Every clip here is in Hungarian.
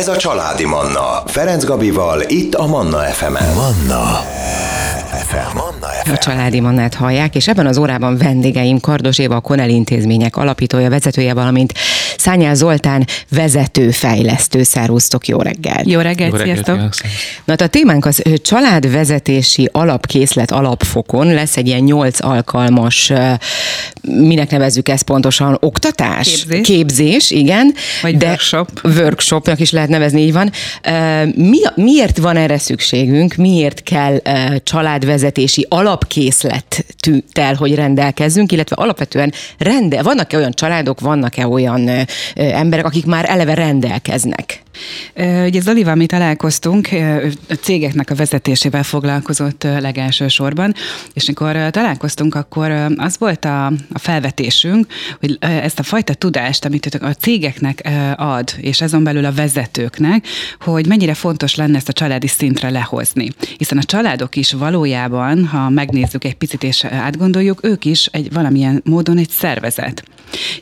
Ez a Családi Manna. Ferenc Gabival, itt a Manna FM-en. Manna FM. Manna FM. A családi mannát hallják, és ebben az órában vendégeim Kardos Éva, a Konel intézmények alapítója, vezetője, valamint Szányál Zoltán vezetőfejlesztő. Szervusztok, jó reggel! Jó reggelt, sziasztok! Na hát a témánk az családvezetési alapkészlet alapfokon lesz egy ilyen nyolc alkalmas, minek nevezzük ezt pontosan, oktatás? Képzés. Képzés, igen. Vagy workshop. Workshopnak is lehet nevezni, így van. Mi, miért van erre szükségünk? Miért kell családvezetési alapkészlettel, hogy rendelkezzünk, illetve alapvetően rende, vannak-e olyan családok, vannak-e olyan emberek, akik már eleve rendelkeznek? Ugye Zolival mi találkoztunk, a cégeknek a vezetésével foglalkozott legelső sorban, és amikor ö, találkoztunk, akkor az volt a, a felvetésünk, hogy ezt a fajta tudást, amit a cégeknek ad, és azon belül a vezetőknek, hogy mennyire fontos lenne ezt a családi szintre lehozni. Hiszen a családok is valójában, ha megnézzük egy picit és átgondoljuk, ők is egy valamilyen módon egy szervezet.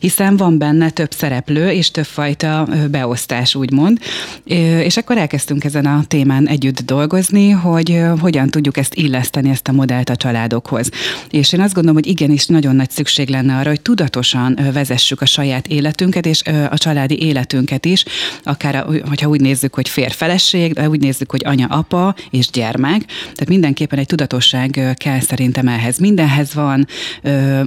Hiszen van benne több szereplő és többfajta beosztás, úgymond. És akkor elkezdtünk ezen a témán együtt dolgozni, hogy hogyan tudjuk ezt illeszteni, ezt a modellt a családokhoz. És én azt gondolom, hogy igenis nagyon nagy szükség lenne arra, hogy tudatosan vezessük a saját életünket és a családi életünket is, akár a- hogyha úgy nézzük, hogy férfeleség, úgy nézzük, hogy anya, apa és gyermek. Tehát mindenképpen egy tudatosság kell szerintem ehhez. Mindenhez van,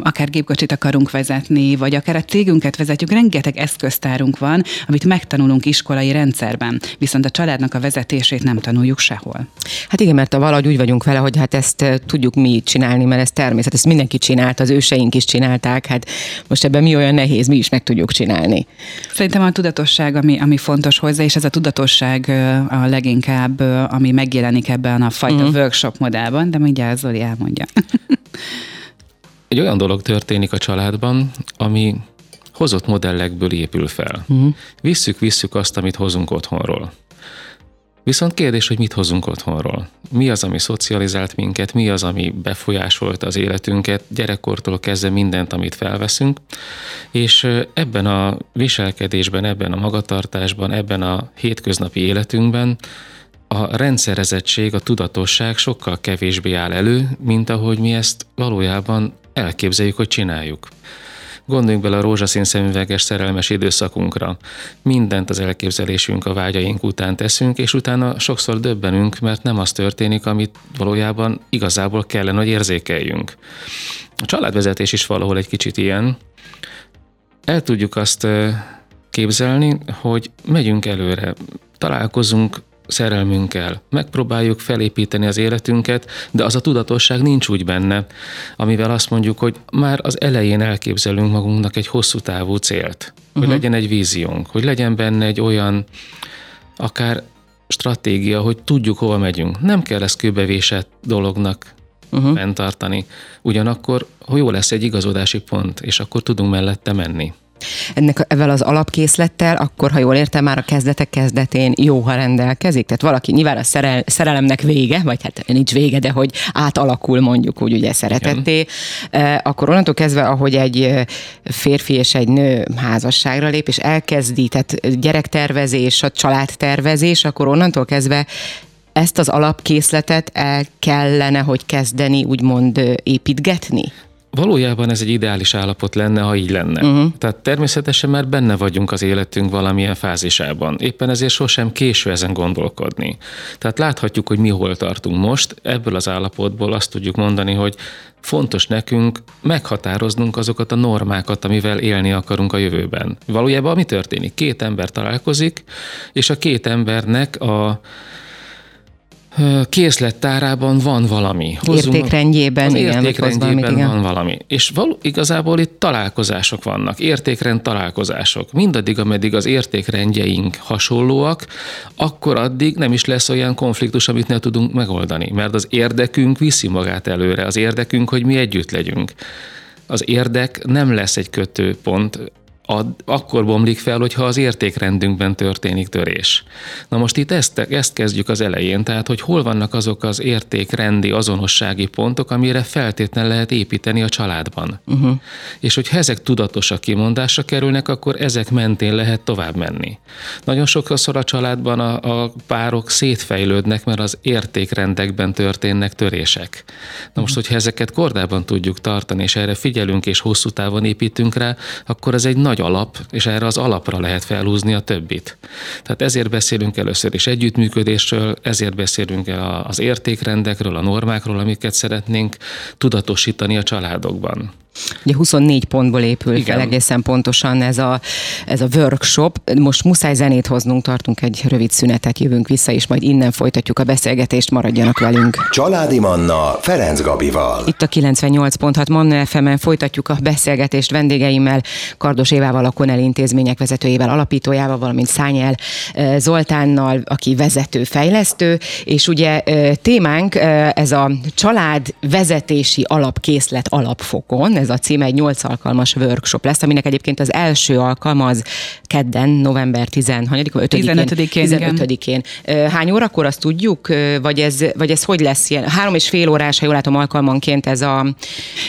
akár gépkocsit akarunk vezetni, vagy akár a cégünket vezetjük, rengeteg eszköztárunk van, amit megtanulunk iskolai rendszerben, viszont a családnak a vezetését nem tanuljuk sehol. Hát igen, mert valahogy úgy vagyunk vele, hogy hát ezt eh, tudjuk mi csinálni, mert ez természet, ezt mindenki csinált, az őseink is csinálták, hát most ebben mi olyan nehéz, mi is meg tudjuk csinálni. Szerintem a tudatosság, ami, ami fontos hozzá, és ez a tudatosság ö, a leginkább, ö, ami megjelenik ebben a fajta uh-huh. workshop modellban, de mindjárt Zoli elmondja. Egy olyan dolog történik a családban, ami hozott modellekből épül fel. Uh-huh. Visszük, visszük azt, amit hozunk otthonról. Viszont kérdés, hogy mit hozunk otthonról. Mi az, ami szocializált minket, mi az, ami befolyásolta az életünket, gyerekkortól kezdve mindent, amit felveszünk, és ebben a viselkedésben, ebben a magatartásban, ebben a hétköznapi életünkben a rendszerezettség, a tudatosság sokkal kevésbé áll elő, mint ahogy mi ezt valójában elképzeljük, hogy csináljuk. Gondoljunk bele a rózsaszín szemüveges szerelmes időszakunkra. Mindent az elképzelésünk, a vágyaink után teszünk, és utána sokszor döbbenünk, mert nem az történik, amit valójában igazából kellene, hogy érzékeljünk. A családvezetés is valahol egy kicsit ilyen. El tudjuk azt képzelni, hogy megyünk előre, találkozunk szerelmünkkel, megpróbáljuk felépíteni az életünket, de az a tudatosság nincs úgy benne, amivel azt mondjuk, hogy már az elején elképzelünk magunknak egy hosszú távú célt, hogy uh-huh. legyen egy víziónk, hogy legyen benne egy olyan akár stratégia, hogy tudjuk, hova megyünk. Nem kell ezt kőbevésett dolognak uh-huh. fenntartani. Ugyanakkor, jó lesz egy igazodási pont, és akkor tudunk mellette menni. Ennek ezzel az alapkészlettel, akkor, ha jól értem, már a kezdetek kezdetén jó, ha rendelkezik. Tehát valaki nyilván a szerel, szerelemnek vége, vagy hát nincs vége, de hogy átalakul mondjuk úgy ugye szeretetté, eh, akkor onnantól kezdve, ahogy egy eh, férfi és egy nő házasságra lép, és elkezdi, tehát gyerektervezés, a családtervezés, akkor onnantól kezdve ezt az alapkészletet el kellene, hogy kezdeni úgymond eh, építgetni? Valójában ez egy ideális állapot lenne, ha így lenne. Uh-huh. Tehát természetesen már benne vagyunk az életünk valamilyen fázisában. Éppen ezért sosem késő ezen gondolkodni. Tehát láthatjuk, hogy mi hol tartunk most. Ebből az állapotból azt tudjuk mondani, hogy fontos nekünk meghatároznunk azokat a normákat, amivel élni akarunk a jövőben. Valójában mi történik? Két ember találkozik, és a két embernek a készlettárában van valami. Értékrendjében, az igen, értékrendjében valamit, igen. van valami. És való, igazából itt találkozások vannak, értékrend találkozások. Mindaddig, ameddig az értékrendjeink hasonlóak, akkor addig nem is lesz olyan konfliktus, amit ne tudunk megoldani. Mert az érdekünk viszi magát előre, az érdekünk, hogy mi együtt legyünk. Az érdek nem lesz egy kötőpont, a, akkor bomlik fel, hogyha az értékrendünkben történik törés. Na most itt ezt, ezt kezdjük az elején, tehát hogy hol vannak azok az értékrendi azonossági pontok, amire feltétlen lehet építeni a családban. Uh-huh. És hogyha ezek tudatosak kimondásra kerülnek, akkor ezek mentén lehet tovább menni. Nagyon sokszor a családban a, a párok szétfejlődnek, mert az értékrendekben történnek törések. Na most, hogyha ezeket kordában tudjuk tartani, és erre figyelünk, és hosszú távon építünk rá, akkor ez egy nagy alap, és erre az alapra lehet felhúzni a többit. Tehát ezért beszélünk először is együttműködésről, ezért beszélünk el az értékrendekről, a normákról, amiket szeretnénk tudatosítani a családokban. Ugye 24 pontból épül Igen. fel egészen pontosan ez a, ez a workshop. Most muszáj zenét hoznunk, tartunk egy rövid szünetet, jövünk vissza, és majd innen folytatjuk a beszélgetést, maradjanak velünk. Családi Manna Ferenc Gabival. Itt a 98.6 Manna fm folytatjuk a beszélgetést vendégeimmel, Kardos Évával, a Konel intézmények vezetőjével, alapítójával, valamint Szányel eh, Zoltánnal, aki vezető, fejlesztő, és ugye eh, témánk eh, ez a család vezetési alapkészlet alapfokon, ez a címe, egy 8 alkalmas workshop lesz, aminek egyébként az első alkalma az kedden, november 15 15-én. 15-én. Hány órakor azt tudjuk, vagy ez, vagy ez hogy lesz ilyen? Három és fél órás, ha jól látom, alkalmanként ez a...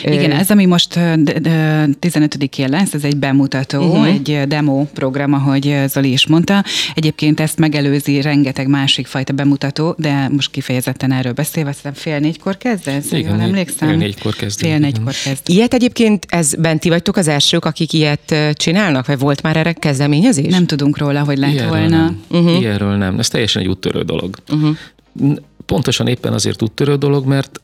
Igen, ez, ami most 15-én lesz, ez egy bemutató, uh-huh. egy demo program, ahogy Zoli is mondta. Egyébként ezt megelőzi rengeteg másik fajta bemutató, de most kifejezetten erről beszélve, aztán fél négykor kezdesz? Igen, emlékszem? Fél négykor kezdünk. Fél négykor kezd. Ilyet egyébként ez benti vagytok az elsők, akik ilyet csinálnak, vagy volt már erre kezdeményezés? Nem tudunk róla, hogy lett Ilyenről volna. Nem. Uh-huh. Ilyenről nem. Ez teljesen egy úttörő dolog. Uh-huh. Pontosan éppen azért úttörő dolog, mert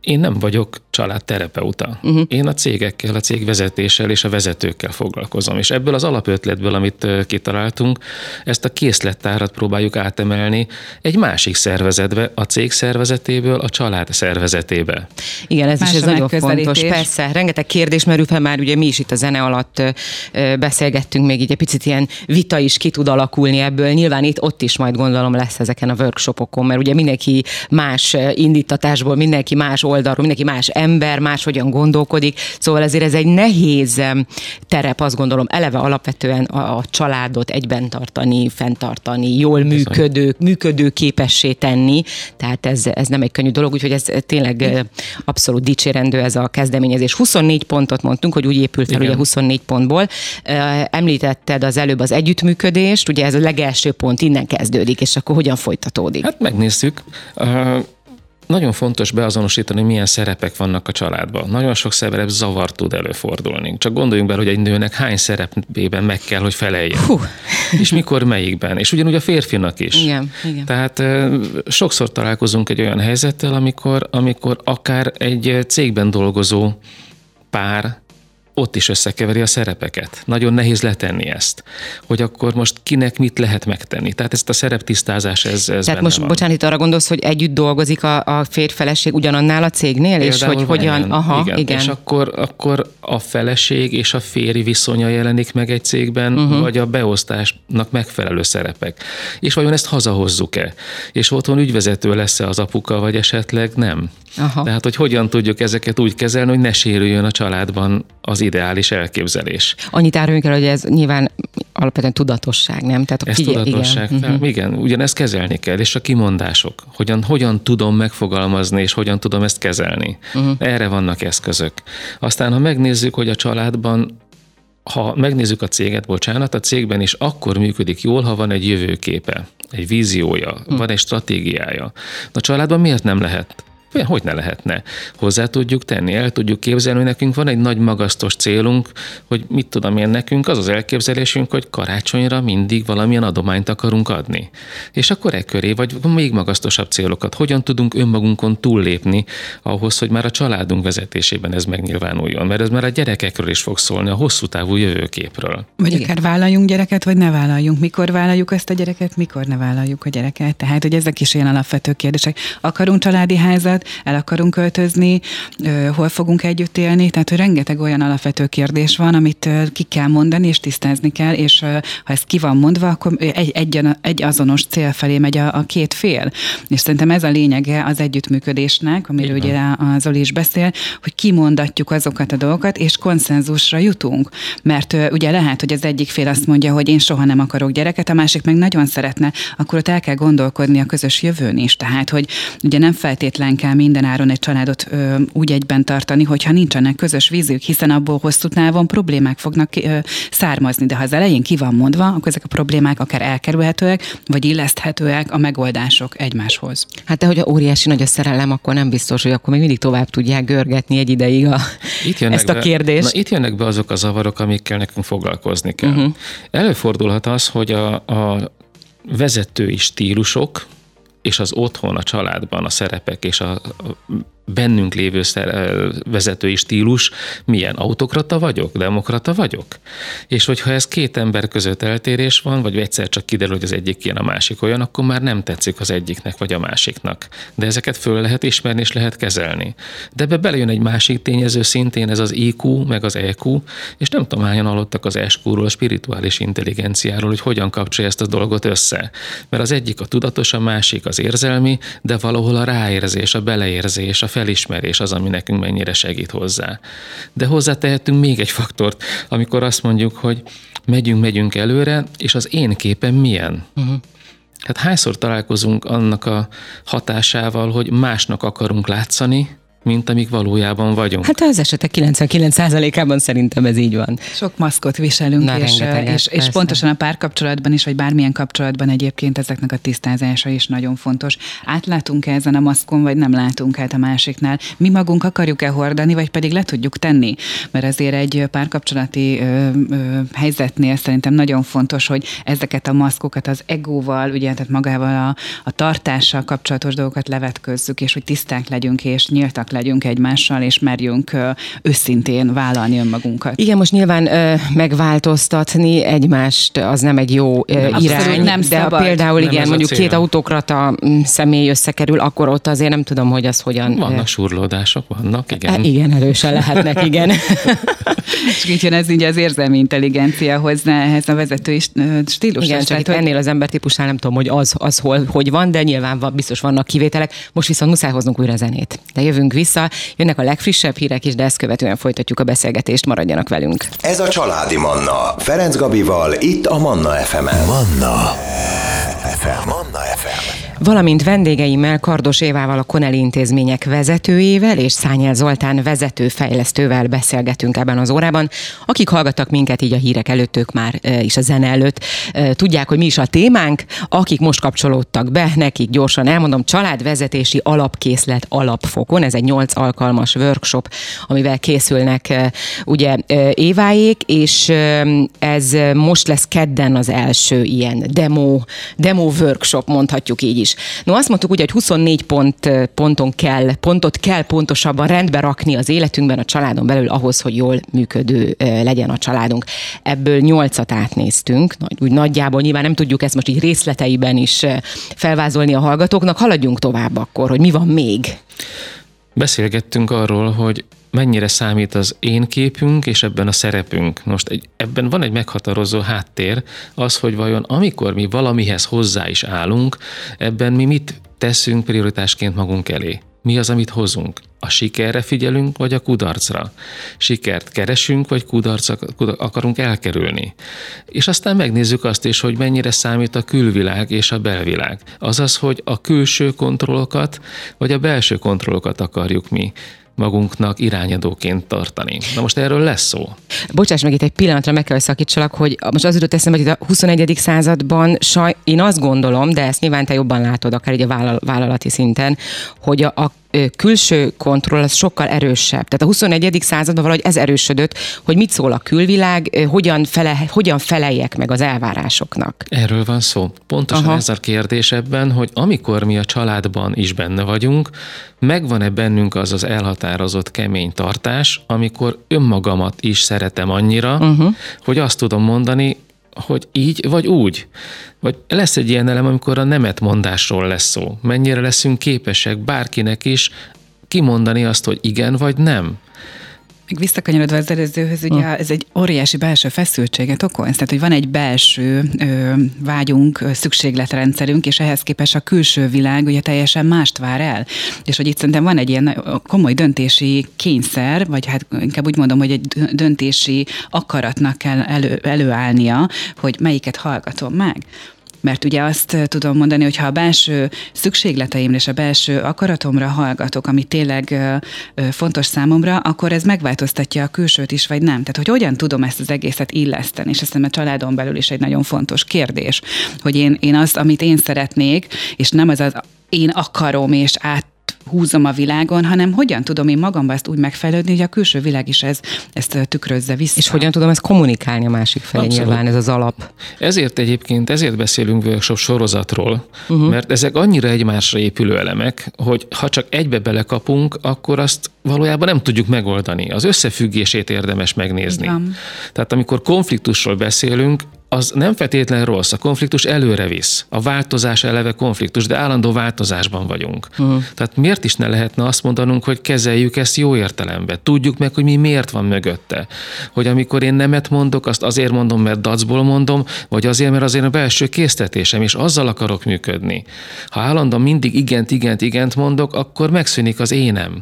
én nem vagyok családterapeuta. Uh-huh. Én a cégekkel, a cégvezetéssel és a vezetőkkel foglalkozom. És ebből az alapötletből, amit kitaláltunk, ezt a készlettárat próbáljuk átemelni egy másik szervezetbe, a cég szervezetéből a család szervezetébe. Igen, ez Más is ez nagyon fontos. Persze, rengeteg kérdés merül fel már, ugye mi is itt a zene alatt beszélgettünk, még így egy picit ilyen vita is ki tud alakulni ebből. Nyilván itt ott is majd gondolom lesz ezeken a workshopokon, mert ugye mindenki más indítatásból, mindenki más oldalról, mindenki más ember, máshogyan gondolkodik, szóval ezért ez egy nehéz terep, azt gondolom, eleve alapvetően a, a családot egyben tartani, fenntartani, jól működő, működő képessé tenni, tehát ez, ez nem egy könnyű dolog, úgyhogy ez tényleg abszolút dicsérendő ez a kezdeményezés. 24 pontot mondtunk, hogy úgy épült fel, Igen. ugye 24 pontból. Említetted az előbb az együttműködést, ugye ez a legelső pont innen kezdődik, és akkor hogyan folytatódik? Hát megnézzük nagyon fontos beazonosítani, milyen szerepek vannak a családban. Nagyon sok szerep zavar tud előfordulni. Csak gondoljunk bele, hogy egy nőnek hány szerepében meg kell, hogy feleljen. Hú. És mikor melyikben. És ugyanúgy a férfinak is. Igen, igen. Tehát sokszor találkozunk egy olyan helyzettel, amikor, amikor akár egy cégben dolgozó pár ott is összekeveri a szerepeket. Nagyon nehéz letenni ezt, hogy akkor most kinek mit lehet megtenni. Tehát ezt a szereptisztázás, ez, ez Tehát most, van. bocsánat, itt arra gondolsz, hogy együtt dolgozik a, a férfeleség ugyanannál a cégnél, Például és hogy hogyan, igen, aha, igen. igen. És akkor, akkor a feleség és a férj viszonya jelenik meg egy cégben, uh-huh. vagy a beosztásnak megfelelő szerepek. És vajon ezt hazahozzuk-e? És otthon ügyvezető lesz-e az apuka, vagy esetleg nem? Aha. Tehát, hogy hogyan tudjuk ezeket úgy kezelni, hogy ne sérüljön a családban az ideális elképzelés. Annyit áruljunk el, hogy ez nyilván alapvetően tudatosság, nem? Tehát a ez figyel, tudatosság, igen. Fel, uh-huh. igen, ugyanezt kezelni kell, és a kimondások. Hogyan, hogyan tudom megfogalmazni, és hogyan tudom ezt kezelni. Uh-huh. Erre vannak eszközök. Aztán, ha megnézzük, hogy a családban ha megnézzük a céget, bocsánat, a cégben is akkor működik jól, ha van egy jövőképe, egy víziója, hm. van egy stratégiája. A családban miért nem lehet? Hogy ne lehetne? Hozzá tudjuk tenni, el tudjuk képzelni, hogy nekünk van egy nagy magasztos célunk, hogy mit tudom én nekünk, az az elképzelésünk, hogy karácsonyra mindig valamilyen adományt akarunk adni. És akkor e köré, vagy még magasztosabb célokat, hogyan tudunk önmagunkon túllépni ahhoz, hogy már a családunk vezetésében ez megnyilvánuljon, mert ez már a gyerekekről is fog szólni, a hosszú távú jövőképről. Vagy Igen. akár vállaljunk gyereket, vagy ne vállaljunk. Mikor vállaljuk ezt a gyereket, mikor ne vállaljuk a gyereket. Tehát, hogy ezek is ilyen alapvető kérdések. Akarunk családi házat, lakásunkat, el akarunk költözni, hol fogunk együtt élni, tehát hogy rengeteg olyan alapvető kérdés van, amit ki kell mondani és tisztázni kell, és ha ez ki van mondva, akkor egy, egy, egy azonos cél felé megy a, a két fél. És szerintem ez a lényege az együttműködésnek, amiről ugye az Zoli is beszél, hogy kimondatjuk azokat a dolgokat, és konszenzusra jutunk. Mert ugye lehet, hogy az egyik fél azt mondja, hogy én soha nem akarok gyereket, a másik meg nagyon szeretne, akkor ott el kell gondolkodni a közös jövőn is. Tehát, hogy ugye nem feltétlen kell minden áron egy családot ö, úgy egyben tartani, hogyha nincsenek közös vízük, hiszen abból hosszú távon problémák fognak ö, származni. De ha az elején ki van mondva, akkor ezek a problémák akár elkerülhetőek, vagy illeszthetőek a megoldások egymáshoz. Hát de hogy a óriási nagy a szerelem, akkor nem biztos, hogy akkor még mindig tovább tudják görgetni egy ideig a, itt ezt a be, kérdést. Na, itt jönnek be azok a zavarok, amikkel nekünk foglalkozni kell. Uh-huh. Előfordulhat az, hogy a, a vezetői stílusok, és az otthon, a családban a szerepek és a, bennünk lévő vezetői stílus, milyen autokrata vagyok, demokrata vagyok. És hogyha ez két ember között eltérés van, vagy egyszer csak kiderül, hogy az egyik ilyen, a másik olyan, akkor már nem tetszik az egyiknek vagy a másiknak. De ezeket föl lehet ismerni és lehet kezelni. De ebbe belejön egy másik tényező szintén, ez az IQ, meg az EQ, és nem tudom, hányan hallottak az ESQ-ról, a spirituális intelligenciáról, hogy hogyan kapcsolja ezt a dolgot össze. Mert az egyik a tudatos, a másik az érzelmi, de valahol a ráérzés, a beleérzés, a felismerés az, ami nekünk mennyire segít hozzá. De hozzátehetünk még egy faktort, amikor azt mondjuk, hogy megyünk, megyünk előre, és az én képem milyen. Uh-huh. Hát hányszor találkozunk annak a hatásával, hogy másnak akarunk látszani, mint amik valójában vagyunk. Hát az esetek 99%-ában szerintem ez így van. Sok maszkot viselünk, Na, és, és, és pontosan a párkapcsolatban is, vagy bármilyen kapcsolatban egyébként ezeknek a tisztázása is nagyon fontos. Átlátunk-e ezen a maszkon, vagy nem látunk át a másiknál? Mi magunk akarjuk-e hordani, vagy pedig le tudjuk tenni? Mert azért egy párkapcsolati ö, ö, helyzetnél szerintem nagyon fontos, hogy ezeket a maszkokat az egóval, ugye, tehát magával a, a tartással kapcsolatos dolgokat levetközzük, és hogy tiszták legyünk, és nyíltak legyünk egymással, és merjünk őszintén vállalni önmagunkat. Igen, most nyilván ö, megváltoztatni egymást az nem egy jó ö, nem, irány, nem de szabad. például nem igen, mondjuk két autokrata mm, személy összekerül, akkor ott azért nem tudom, hogy az hogyan... Vannak surlódások, vannak, igen. E, igen, erősen lehetnek, igen. és így jön ez így az érzelmi intelligencia hozzá ehhez a vezetői stílusra. Igen, csak tehát, hogy... ennél az embertípusnál nem tudom, hogy az, az hol, hogy van, de nyilván van, biztos vannak kivételek. Most viszont muszáj hoznunk újra zenét. De jövünk vissza vissza, jönnek a legfrissebb hírek is, de ezt követően folytatjuk a beszélgetést, maradjanak velünk. Ez a Családi Manna, Ferenc Gabival, itt a Manna FM-en. Manna FM. Manna FM valamint vendégeimmel Kardos Évával a Koneli intézmények vezetőjével és Szányel Zoltán vezetőfejlesztővel beszélgetünk ebben az órában. Akik hallgattak minket így a hírek előtt, ők már is a zene előtt tudják, hogy mi is a témánk. Akik most kapcsolódtak be, nekik gyorsan elmondom, családvezetési alapkészlet alapfokon. Ez egy nyolc alkalmas workshop, amivel készülnek ugye Éváék, és ez most lesz kedden az első ilyen demo, demo workshop, mondhatjuk így is is. No, azt mondtuk ugye, hogy 24 pont, ponton kell, pontot kell pontosabban rendbe rakni az életünkben, a családon belül ahhoz, hogy jól működő legyen a családunk. Ebből nyolcat átnéztünk, úgy nagyjából nyilván nem tudjuk ezt most így részleteiben is felvázolni a hallgatóknak. Haladjunk tovább akkor, hogy mi van még. Beszélgettünk arról, hogy mennyire számít az én képünk, és ebben a szerepünk. Most egy, ebben van egy meghatározó háttér, az, hogy vajon amikor mi valamihez hozzá is állunk, ebben mi mit teszünk prioritásként magunk elé. Mi az, amit hozunk? A sikerre figyelünk, vagy a kudarcra? Sikert keresünk, vagy kudarcra akarunk elkerülni? És aztán megnézzük azt is, hogy mennyire számít a külvilág és a belvilág. Azaz, hogy a külső kontrollokat, vagy a belső kontrollokat akarjuk mi magunknak irányadóként tartani. Na most erről lesz szó. Bocsáss meg itt egy pillanatra, meg kell szakítsalak, hogy most az jutott eszembe, hogy a 21. században saj, én azt gondolom, de ezt nyilván te jobban látod, akár egy a vállalati szinten, hogy a, a külső kontroll az sokkal erősebb. Tehát a 21. században valahogy ez erősödött, hogy mit szól a külvilág, hogyan, fele, hogyan feleljek meg az elvárásoknak. Erről van szó. Pontosan Aha. ez a kérdés ebben, hogy amikor mi a családban is benne vagyunk, megvan-e bennünk az az elhatározott kemény tartás, amikor önmagamat is szeretem annyira, uh-huh. hogy azt tudom mondani, hogy így vagy úgy. Vagy lesz egy ilyen elem, amikor a nemet mondásról lesz szó. Mennyire leszünk képesek bárkinek is kimondani azt, hogy igen vagy nem. Még visszakanyarodva az előzőhöz, ugye hm. ez egy óriási belső feszültséget okoz. Tehát, hogy van egy belső ö, vágyunk, ö, szükségletrendszerünk, és ehhez képest a külső világ ugye teljesen mást vár el. És hogy itt szerintem van egy ilyen komoly döntési kényszer, vagy hát inkább úgy mondom, hogy egy döntési akaratnak kell elő, előállnia, hogy melyiket hallgatom meg. Mert ugye azt tudom mondani, hogy ha a belső szükségleteimre és a belső akaratomra hallgatok, ami tényleg fontos számomra, akkor ez megváltoztatja a külsőt is, vagy nem. Tehát, hogy hogyan tudom ezt az egészet illeszteni, és ezt a családon belül is egy nagyon fontos kérdés, hogy én, én azt, amit én szeretnék, és nem az az én akarom, és át húzom a világon, hanem hogyan tudom én magamba ezt úgy megfejlődni, hogy a külső világ is ez, ezt tükrözze vissza. És hogyan tudom ezt kommunikálni a másik felé, Abszolút. nyilván ez az alap. Ezért egyébként, ezért beszélünk workshop sorozatról, uh-huh. mert ezek annyira egymásra épülő elemek, hogy ha csak egybe belekapunk, akkor azt valójában nem tudjuk megoldani. Az összefüggését érdemes megnézni. Igen. Tehát amikor konfliktusról beszélünk, az nem feltétlenül rossz, a konfliktus előre visz. A változás eleve konfliktus, de állandó változásban vagyunk. Uh-huh. Tehát miért is ne lehetne azt mondanunk, hogy kezeljük ezt jó értelemben? Tudjuk meg, hogy mi miért van mögötte. Hogy amikor én nemet mondok, azt azért mondom, mert dacból mondom, vagy azért, mert azért a belső késztetésem, és azzal akarok működni. Ha állandóan mindig igent, igent, igent mondok, akkor megszűnik az énem.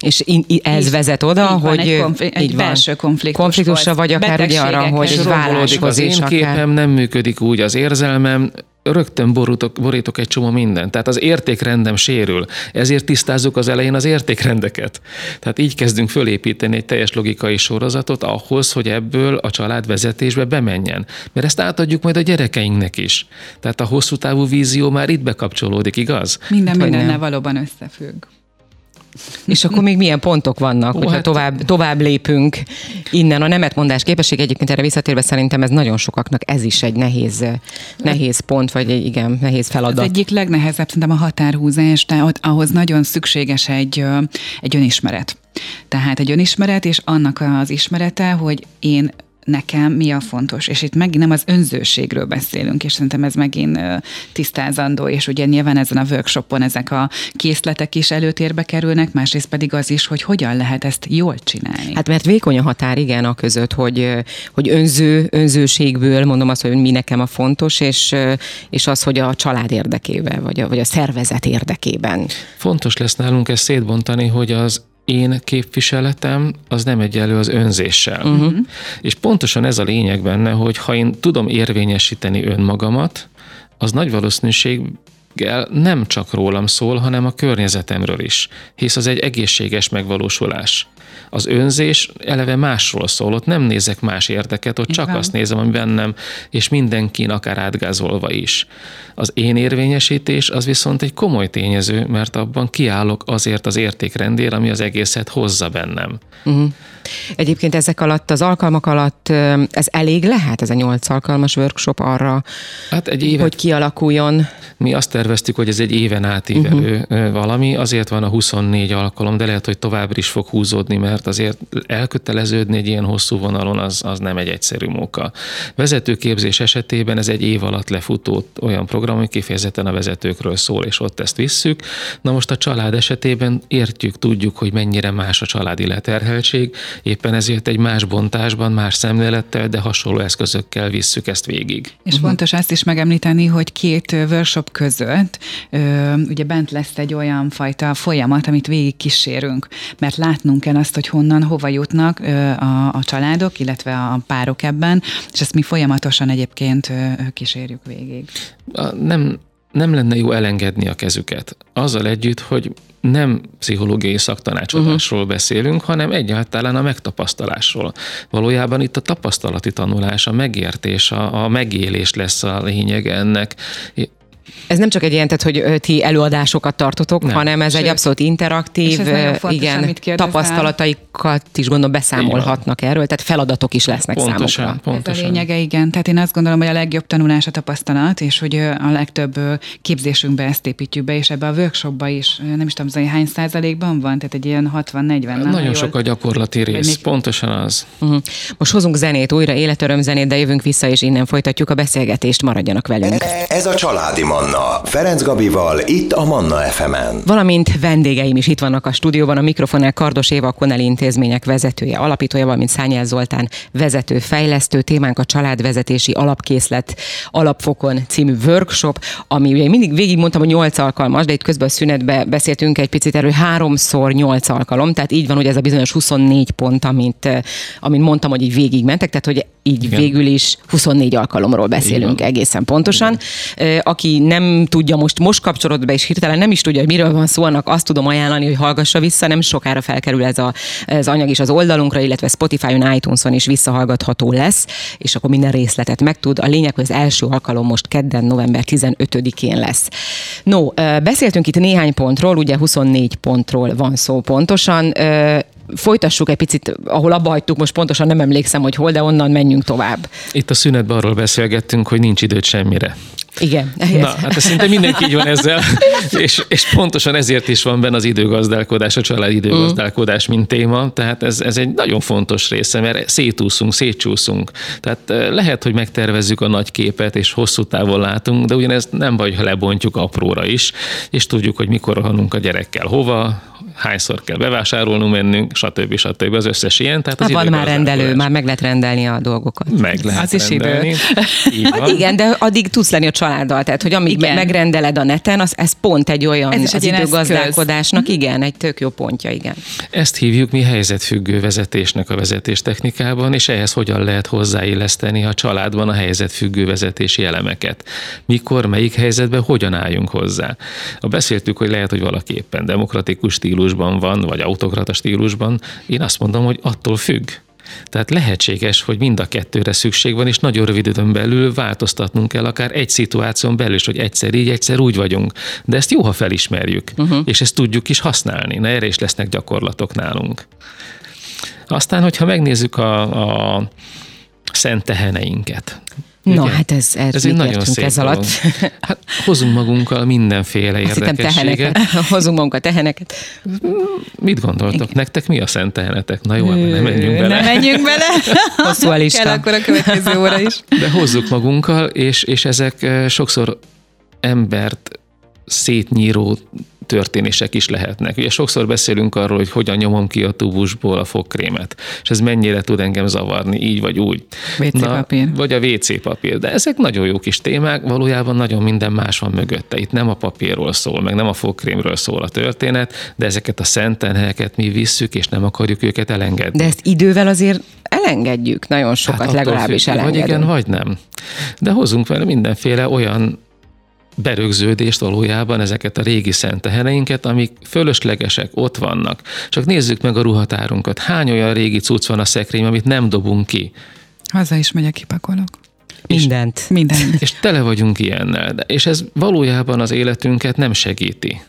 És in, ez így, vezet oda, így hogy egy, konfl- egy belső konfliktus konfliktusra, vagy akár ugye arra, hogy válláshoz az én akár... képem nem működik úgy, az érzelmem, rögtön borítok, borítok egy csomó mindent. Tehát az értékrendem sérül. Ezért tisztázzuk az elején az értékrendeket. Tehát így kezdünk fölépíteni egy teljes logikai sorozatot ahhoz, hogy ebből a család vezetésbe bemenjen. Mert ezt átadjuk majd a gyerekeinknek is. Tehát a hosszú távú vízió már itt bekapcsolódik, igaz? Minden mindennel valóban összefügg. És akkor még milyen pontok vannak, Ó, hogyha hát... tovább, tovább lépünk innen. A nemetmondás képesség egyébként erre visszatérve szerintem ez nagyon sokaknak ez is egy nehéz, nehéz pont, vagy egy igen, nehéz feladat. Az egyik legnehezebb szerintem a határhúzás, tehát ahhoz nagyon szükséges egy, egy önismeret. Tehát egy önismeret, és annak az ismerete, hogy én nekem mi a fontos. És itt megint nem az önzőségről beszélünk, és szerintem ez megint tisztázandó, és ugye nyilván ezen a workshopon ezek a készletek is előtérbe kerülnek, másrészt pedig az is, hogy hogyan lehet ezt jól csinálni. Hát mert vékony a határ, igen, a között, hogy, hogy önző, önzőségből mondom azt, hogy mi nekem a fontos, és, és az, hogy a család érdekében, vagy a, vagy a szervezet érdekében. Fontos lesz nálunk ezt szétbontani, hogy az én képviseletem az nem egyenlő az önzéssel. Uh-huh. És pontosan ez a lényeg benne, hogy ha én tudom érvényesíteni önmagamat, az nagy valószínűség nem csak rólam szól, hanem a környezetemről is, hisz az egy egészséges megvalósulás. Az önzés eleve másról szól, ott nem nézek más érdeket, ott csak azt nézem, ami bennem, és mindenkin akár átgázolva is. Az én érvényesítés az viszont egy komoly tényező, mert abban kiállok azért az értékrendért, ami az egészet hozza bennem. Uh-huh. Egyébként ezek alatt, az alkalmak alatt ez elég lehet, ez a nyolc alkalmas workshop arra, hát egy éve, hogy kialakuljon? Mi azt terveztük, hogy ez egy éven átívelő uh-huh. valami, azért van a 24 alkalom, de lehet, hogy tovább is fog húzódni, mert azért elköteleződni egy ilyen hosszú vonalon az, az nem egy egyszerű móka. Vezetőképzés esetében ez egy év alatt lefutó olyan program, ami kifejezetten a vezetőkről szól, és ott ezt visszük. Na most a család esetében értjük, tudjuk, hogy mennyire más a családi leterheltség, éppen ezért egy más bontásban, más szemlélettel, de hasonló eszközökkel visszük ezt végig. És uh-huh. fontos azt is megemlíteni, hogy két workshop között ugye bent lesz egy olyan fajta folyamat, amit végig kísérünk, mert látnunk kell azt, hogy honnan, hova jutnak a, a családok, illetve a párok ebben, és ezt mi folyamatosan egyébként kísérjük végig. Nem, nem lenne jó elengedni a kezüket. Azzal együtt, hogy nem pszichológiai szaktanácsadásról uh-huh. beszélünk, hanem egyáltalán a megtapasztalásról. Valójában itt a tapasztalati tanulás, a megértés, a, a megélés lesz a lényeg ennek. Ez nem csak egy ilyen, tehát, hogy ti előadásokat tartotok, nem. hanem ez Sőt. egy abszolút interaktív, fontos, igen, tapasztalataikat is gondolom beszámolhatnak erről, tehát feladatok is lesznek pontosan, számukra. Pontosan. Ez a lényege, igen. Tehát én azt gondolom, hogy a legjobb tanulás a tapasztalat, és hogy a legtöbb képzésünkbe ezt építjük be, és ebbe a workshopba is, nem is tudom, hogy hány százalékban van, tehát egy ilyen 60-40. Nagyon sok a gyakorlati rész, még... pontosan az. Uh-huh. Most hozunk zenét, újra életöröm zenét, de jövünk vissza, és innen folytatjuk a beszélgetést, maradjanak velünk. Ez a Családi Manna, Ferenc Gabival, itt a Manna FM-en. Valamint vendégeim is itt vannak a stúdióban, a mikrofonál Kardos Éva, a Koneli Intézmények vezetője, alapítója, valamint Szányel Zoltán vezető, fejlesztő, témánk a családvezetési alapkészlet alapfokon című workshop, ami ugye mindig végig mondtam, hogy 8 alkalmas, de itt közben a szünetben beszéltünk egy picit erről, háromszor 8 alkalom, tehát így van, hogy ez a bizonyos 24 pont, amit, amit mondtam, hogy így végig mentek, tehát hogy így Igen. végül is 24 alkalomról beszélünk egészen pontosan. Igen. Aki nem tudja, most most kapcsolódott be, és hirtelen nem is tudja, hogy miről van szó, annak azt tudom ajánlani, hogy hallgassa vissza, nem sokára felkerül ez a, az anyag is az oldalunkra, illetve Spotify-on, iTunes-on is visszahallgatható lesz, és akkor minden részletet megtud. A lényeg, hogy az első alkalom most kedden, november 15-én lesz. No, beszéltünk itt néhány pontról, ugye 24 pontról van szó pontosan folytassuk egy picit, ahol abba hagytuk, most pontosan nem emlékszem, hogy hol, de onnan menjünk tovább. Itt a szünetben arról beszélgettünk, hogy nincs időt semmire. Igen. Na, hát szinte mindenki így van ezzel, és, és pontosan ezért is van benne az időgazdálkodás, a család időgazdálkodás, mint téma, tehát ez, ez egy nagyon fontos része, mert szétúszunk, szétcsúszunk. Tehát lehet, hogy megtervezzük a nagy képet, és hosszú távon látunk, de ugyanez nem vagy, ha lebontjuk apróra is, és tudjuk, hogy mikor rohanunk a gyerekkel hova, hányszor kell bevásárolnunk, mennünk, stb. stb. Az összes ilyen. Tehát az van már rendelő, már meg lehet rendelni a dolgokat. Meg lehet az is rendelni. Idő. Hát igen, de addig tudsz lenni a családdal, tehát hogy amíg igen. megrendeled a neten, az, ez pont egy olyan ez is az időgazdálkodásnak, eszköz. igen, egy tök jó pontja, igen. Ezt hívjuk mi helyzetfüggő vezetésnek a vezetés technikában, és ehhez hogyan lehet hozzáilleszteni a családban a helyzetfüggő vezetési elemeket. Mikor, melyik helyzetben, hogyan álljunk hozzá. A beszéltük, hogy lehet, hogy valaki éppen demokratikus stílusban van, vagy autokrata stílusban. Én azt mondom, hogy attól függ. Tehát lehetséges, hogy mind a kettőre szükség van, és nagyon rövid időn belül változtatnunk kell, akár egy szituáción belül is, hogy egyszer így, egyszer úgy vagyunk. De ezt jó, ha felismerjük, uh-huh. és ezt tudjuk is használni. Na erre is lesznek gyakorlatok nálunk. Aztán, hogyha megnézzük a, a szent teheneinket, No, Igen. hát ez, ez, ez egy nagyon szép ez alatt. Hát hozunk magunkkal mindenféle Azt érdekességet. hozunk magunkkal teheneket. Mit gondoltok? Igen. Nektek mi a szent tehenetek? Na jó, nem menjünk bele. Nem menjünk bele. Hosszú a lista. Kell akkor a következő óra is. De hozzuk magunkkal, és, és ezek sokszor embert szétnyíró történések is lehetnek. Ugye sokszor beszélünk arról, hogy hogyan nyomom ki a tubusból a fogkrémet, és ez mennyire tud engem zavarni, így vagy úgy. WC papír. Vagy a WC papír. De ezek nagyon jó kis témák, valójában nagyon minden más van mögötte. Itt nem a papírról szól, meg nem a fogkrémről szól a történet, de ezeket a szentenhelyeket mi visszük, és nem akarjuk őket elengedni. De ezt idővel azért elengedjük, nagyon sokat hát legalábbis függ, elengedünk. Vagy igen, vagy nem. De hozunk vele mindenféle olyan berögződést valójában ezeket a régi szenteheneinket, amik fölöslegesek, ott vannak. Csak nézzük meg a ruhatárunkat. Hány olyan régi cucc van a szekrény, amit nem dobunk ki? Haza is megyek, kipakolok. Mindent. És, mindent. És tele vagyunk ilyennel. És ez valójában az életünket nem segíti.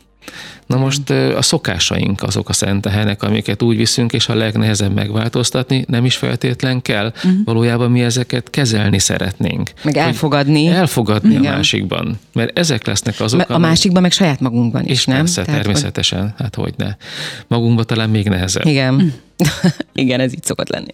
Na most a szokásaink azok a szentehenek, amiket úgy viszünk, és a legnehezebb megváltoztatni, nem is feltétlen kell. Uh-huh. Valójában mi ezeket kezelni szeretnénk. Meg elfogadni. Elfogadni Igen. a másikban. Mert ezek lesznek azok, A másikban, meg saját magunkban is, és nem? Persze, Tehát, természetesen. Hogy... Hát hogy ne. Magunkban talán még nehezebb. Igen. Igen, ez így szokott lenni.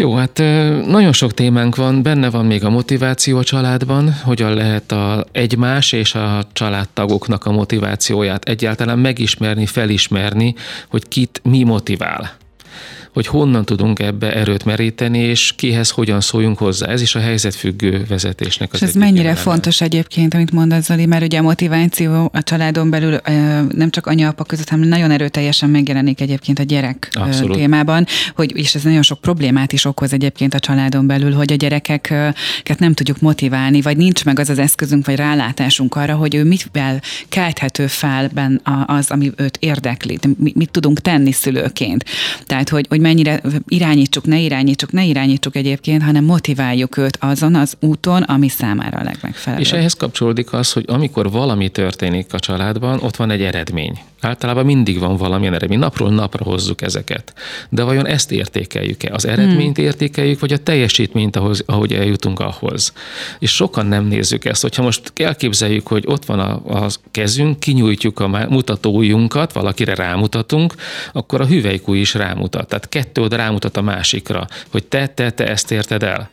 Jó, hát nagyon sok témánk van, benne van még a motiváció a családban, hogyan lehet a egymás és a családtagoknak a motivációját egyáltalán megismerni, felismerni, hogy kit mi motivál hogy honnan tudunk ebbe erőt meríteni, és kihez hogyan szóljunk hozzá. Ez is a helyzetfüggő vezetésnek az És ez mennyire eleme. fontos egyébként, amit mondasz Zoli, mert ugye a motiváció a családon belül nem csak anya-apa között, hanem nagyon erőteljesen megjelenik egyébként a gyerek Abszolút. témában, hogy, és ez nagyon sok problémát is okoz egyébként a családon belül, hogy a gyerekeket nem tudjuk motiválni, vagy nincs meg az az eszközünk, vagy rálátásunk arra, hogy ő mitvel kelthető fel az, ami őt érdekli, mit, mit tudunk tenni szülőként. Tehát, hogy, hogy hogy mennyire irányítsuk, ne irányítsuk, ne irányítsuk egyébként, hanem motiváljuk őt azon az úton, ami számára a legmegfelelőbb. És ehhez kapcsolódik az, hogy amikor valami történik a családban, ott van egy eredmény. Általában mindig van valamilyen eredmény. Napról napra hozzuk ezeket. De vajon ezt értékeljük-e? Az eredményt hmm. értékeljük, vagy a teljesítményt, ahhoz, ahogy eljutunk ahhoz? És sokan nem nézzük ezt. Hogyha most elképzeljük, hogy ott van a, a kezünk, kinyújtjuk a mutatóujjunkat, valakire rámutatunk, akkor a hüvelykúj is rámutat. Tehát kettő oda rámutat a másikra, hogy te, te, te ezt érted el.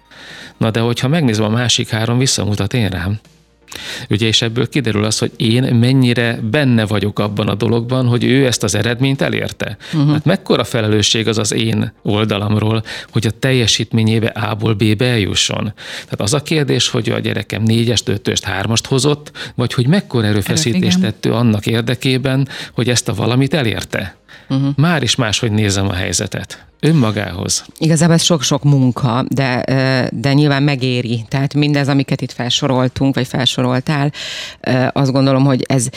Na de hogyha megnézem a másik három, visszamutat én rám. Ugye, és ebből kiderül az, hogy én mennyire benne vagyok abban a dologban, hogy ő ezt az eredményt elérte. Uh-huh. Hát mekkora felelősség az az én oldalamról, hogy a teljesítményébe A-ból B-be eljusson. Tehát az a kérdés, hogy a gyerekem négyest, ötöst, hármast hozott, vagy hogy mekkora erőfeszítést tett ő annak érdekében, hogy ezt a valamit elérte. Uh-huh. Már is máshogy nézem a helyzetet önmagához. Igazából ez sok-sok munka, de, de nyilván megéri. Tehát mindez, amiket itt felsoroltunk, vagy felsoroltál, azt gondolom, hogy ez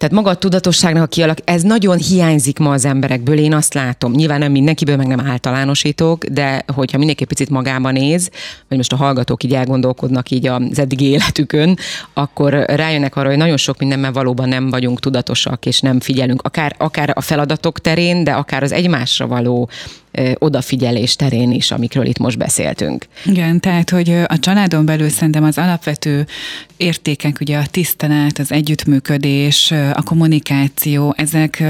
tehát maga a tudatosságnak a kialak, ez nagyon hiányzik ma az emberekből, én azt látom. Nyilván nem mindenkiből, meg nem általánosítok, de hogyha mindenki picit magában néz, vagy most a hallgatók így elgondolkodnak így az eddigi életükön, akkor rájönnek arra, hogy nagyon sok mindenben valóban nem vagyunk tudatosak, és nem figyelünk, akár, akár a feladatok terén, de akár az egymásra való odafigyelés terén is, amikről itt most beszéltünk. Igen, tehát, hogy a családon belül szerintem az alapvető értékek, ugye a tisztelet, az együttműködés, a kommunikáció, ezek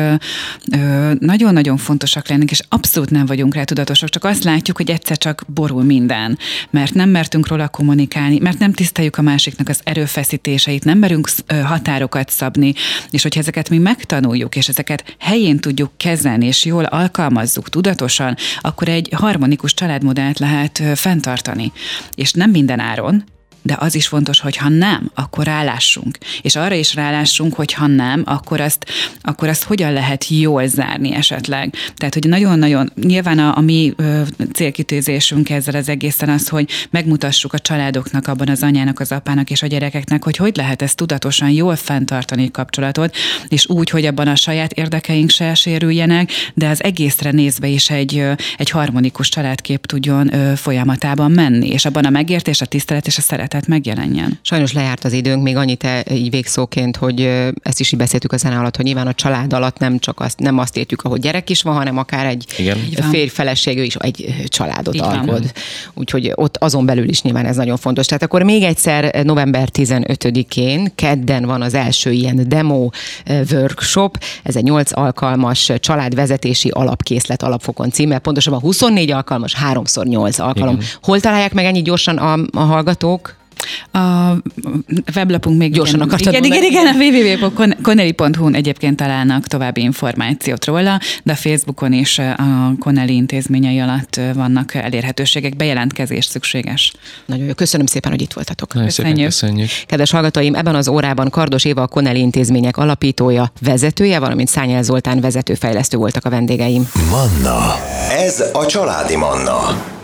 nagyon-nagyon fontosak lennek, és abszolút nem vagyunk rá tudatosak, csak azt látjuk, hogy egyszer csak borul minden, mert nem mertünk róla kommunikálni, mert nem tiszteljük a másiknak az erőfeszítéseit, nem merünk határokat szabni, és hogyha ezeket mi megtanuljuk, és ezeket helyén tudjuk kezelni, és jól alkalmazzuk tudatosan, akkor egy harmonikus családmodellt lehet fenntartani. És nem minden áron, de az is fontos, hogy ha nem, akkor rálássunk. És arra is rálássunk, hogy ha nem, akkor azt, akkor azt hogyan lehet jól zárni esetleg. Tehát, hogy nagyon-nagyon, nyilván a, a mi ö, célkitűzésünk ezzel az egészen az, hogy megmutassuk a családoknak, abban az anyának, az apának és a gyerekeknek, hogy hogy lehet ezt tudatosan jól fenntartani kapcsolatot, és úgy, hogy abban a saját érdekeink se sérüljenek, de az egészre nézve is egy, egy harmonikus családkép tudjon ö, folyamatában menni, és abban a megértés, a tisztelet és a szeretet tehát megjelenjen. Sajnos lejárt az időnk, még annyit e, így végszóként, hogy ezt is így beszéltük a zene alatt, hogy nyilván a család alatt nem csak azt, nem azt értjük, ahogy gyerek is van, hanem akár egy férj feleségő is egy családot így alkod. Van. Úgyhogy ott azon belül is nyilván ez nagyon fontos. Tehát akkor még egyszer november 15-én, kedden van az első ilyen demo workshop, ez egy 8 alkalmas családvezetési alapkészlet alapfokon címe, pontosabban 24 alkalmas, 3x8 alkalom. Igen. Hol találják meg ennyi gyorsan a, a hallgatók? A weblapunk még gyorsan akartad igen, igen, igen, a www.connelly.hu-n egyébként találnak további információt róla, de a Facebookon is a Connelly intézményei alatt vannak elérhetőségek, bejelentkezés szükséges. Nagyon jó, köszönöm szépen, hogy itt voltatok. Nagyon köszönjük. köszönjük. Kedves hallgatóim, ebben az órában Kardos Éva a Connelly intézmények alapítója, vezetője, valamint Szányel Zoltán vezetőfejlesztő voltak a vendégeim. Manna. Ez a családi Manna.